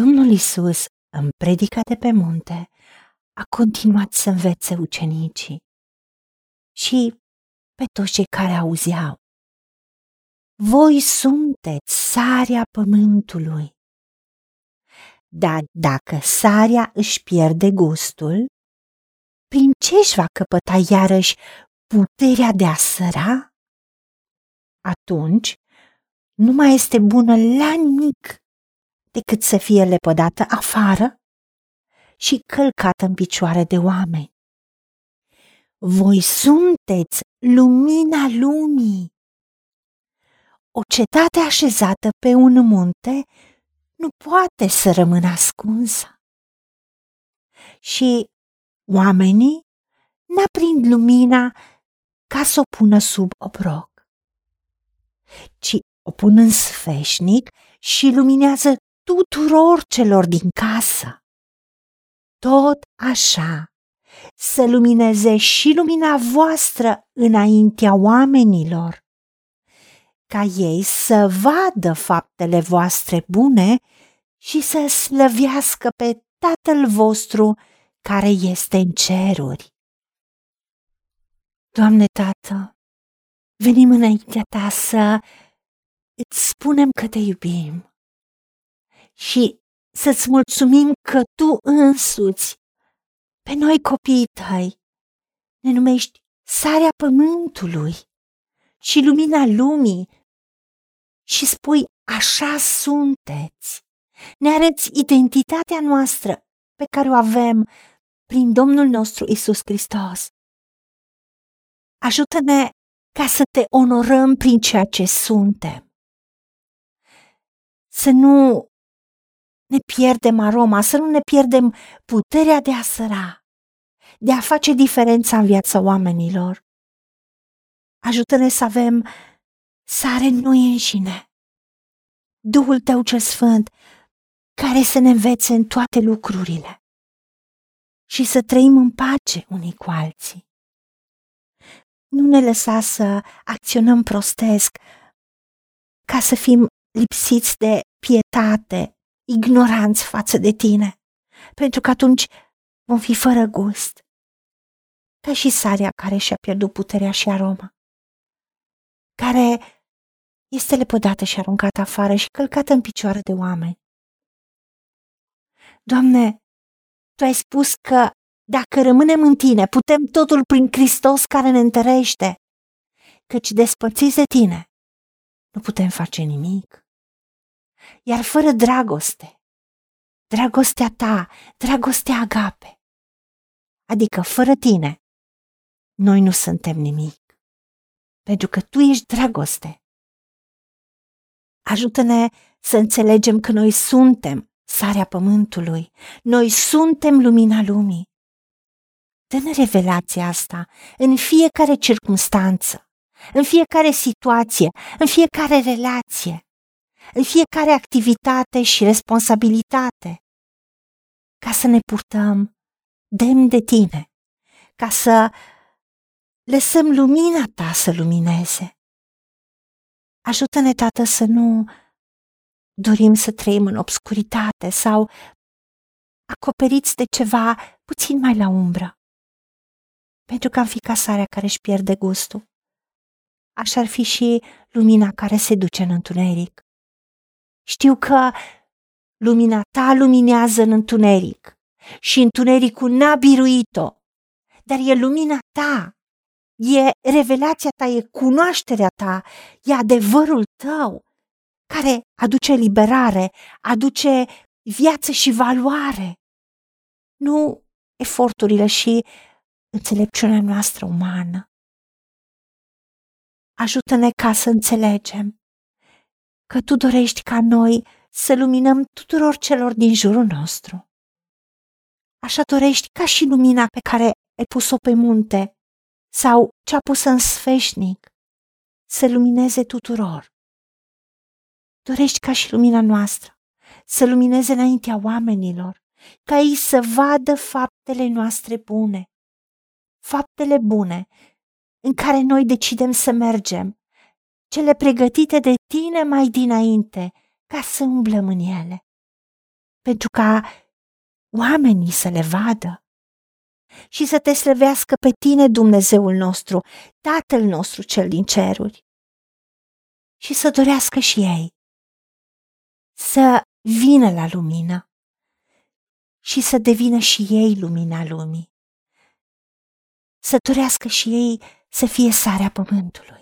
Domnul Isus, în predica de pe munte, a continuat să învețe ucenicii și pe toți cei care auzeau. Voi sunteți sarea pământului. Dar dacă sarea își pierde gustul, prin ce își va căpăta iarăși puterea de a săra? Atunci nu mai este bună la nimic decât să fie lepădată afară și călcată în picioare de oameni. Voi sunteți lumina lumii. O cetate așezată pe un munte nu poate să rămână ascunsă. Și oamenii n-aprind lumina ca să o pună sub obroc, ci o pun în sfeșnic și luminează tuturor celor din casă. Tot așa să lumineze și lumina voastră înaintea oamenilor, ca ei să vadă faptele voastre bune și să slăvească pe Tatăl vostru care este în ceruri. Doamne Tată, venim înaintea Ta să îți spunem că te iubim și să-ți mulțumim că tu însuți, pe noi copiii tăi, ne numești sarea pământului și lumina lumii și spui așa sunteți. Ne arăți identitatea noastră pe care o avem prin Domnul nostru Isus Hristos. Ajută-ne ca să te onorăm prin ceea ce suntem. Să nu ne pierdem aroma, să nu ne pierdem puterea de a săra, de a face diferența în viața oamenilor. Ajută-ne să avem sare în noi înșine. Duhul Tău cel Sfânt, care să ne învețe în toate lucrurile și să trăim în pace unii cu alții. Nu ne lăsa să acționăm prostesc ca să fim lipsiți de pietate, ignoranți față de tine, pentru că atunci vom fi fără gust, ca și sarea care și-a pierdut puterea și aroma, care este lepădată și aruncată afară și călcată în picioare de oameni. Doamne, Tu ai spus că dacă rămânem în Tine, putem totul prin Hristos care ne întărește, căci despărțiți de Tine, nu putem face nimic. Iar fără dragoste, dragostea ta, dragostea agape, adică fără tine, noi nu suntem nimic, pentru că tu ești dragoste. Ajută-ne să înțelegem că noi suntem sarea pământului, noi suntem lumina lumii. Dă-ne revelația asta în fiecare circunstanță, în fiecare situație, în fiecare relație în fiecare activitate și responsabilitate, ca să ne purtăm demn de tine, ca să lăsăm lumina ta să lumineze. Ajută-ne, Tată, să nu dorim să trăim în obscuritate sau acoperiți de ceva puțin mai la umbră, pentru că am fi ca sarea care își pierde gustul. Așa ar fi și lumina care se duce în întuneric. Știu că lumina ta luminează în întuneric și întunericul n-a biruit-o, dar e lumina ta, e revelația ta, e cunoașterea ta, e adevărul tău care aduce liberare, aduce viață și valoare. Nu eforturile și înțelepciunea noastră umană. Ajută-ne ca să înțelegem că tu dorești ca noi să luminăm tuturor celor din jurul nostru. Așa dorești ca și lumina pe care ai pus-o pe munte sau cea pusă în sfeșnic să lumineze tuturor. Dorești ca și lumina noastră să lumineze înaintea oamenilor, ca ei să vadă faptele noastre bune, faptele bune în care noi decidem să mergem cele pregătite de tine mai dinainte, ca să umblăm în ele. pentru ca oamenii să le vadă și să te slăvească pe tine, Dumnezeul nostru, Tatăl nostru cel din ceruri, și să dorească și ei să vină la lumină și să devină și ei lumina lumii. Să dorească și ei să fie sarea pământului.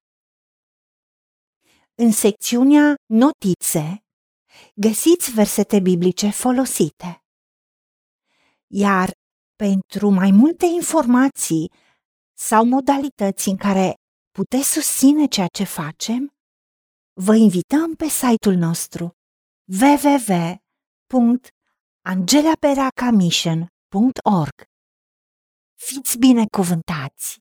În secțiunea Notițe găsiți versete biblice folosite. Iar pentru mai multe informații sau modalități în care puteți susține ceea ce facem, vă invităm pe site-ul nostru www.angelaperacamission.org. Fiți binecuvântați!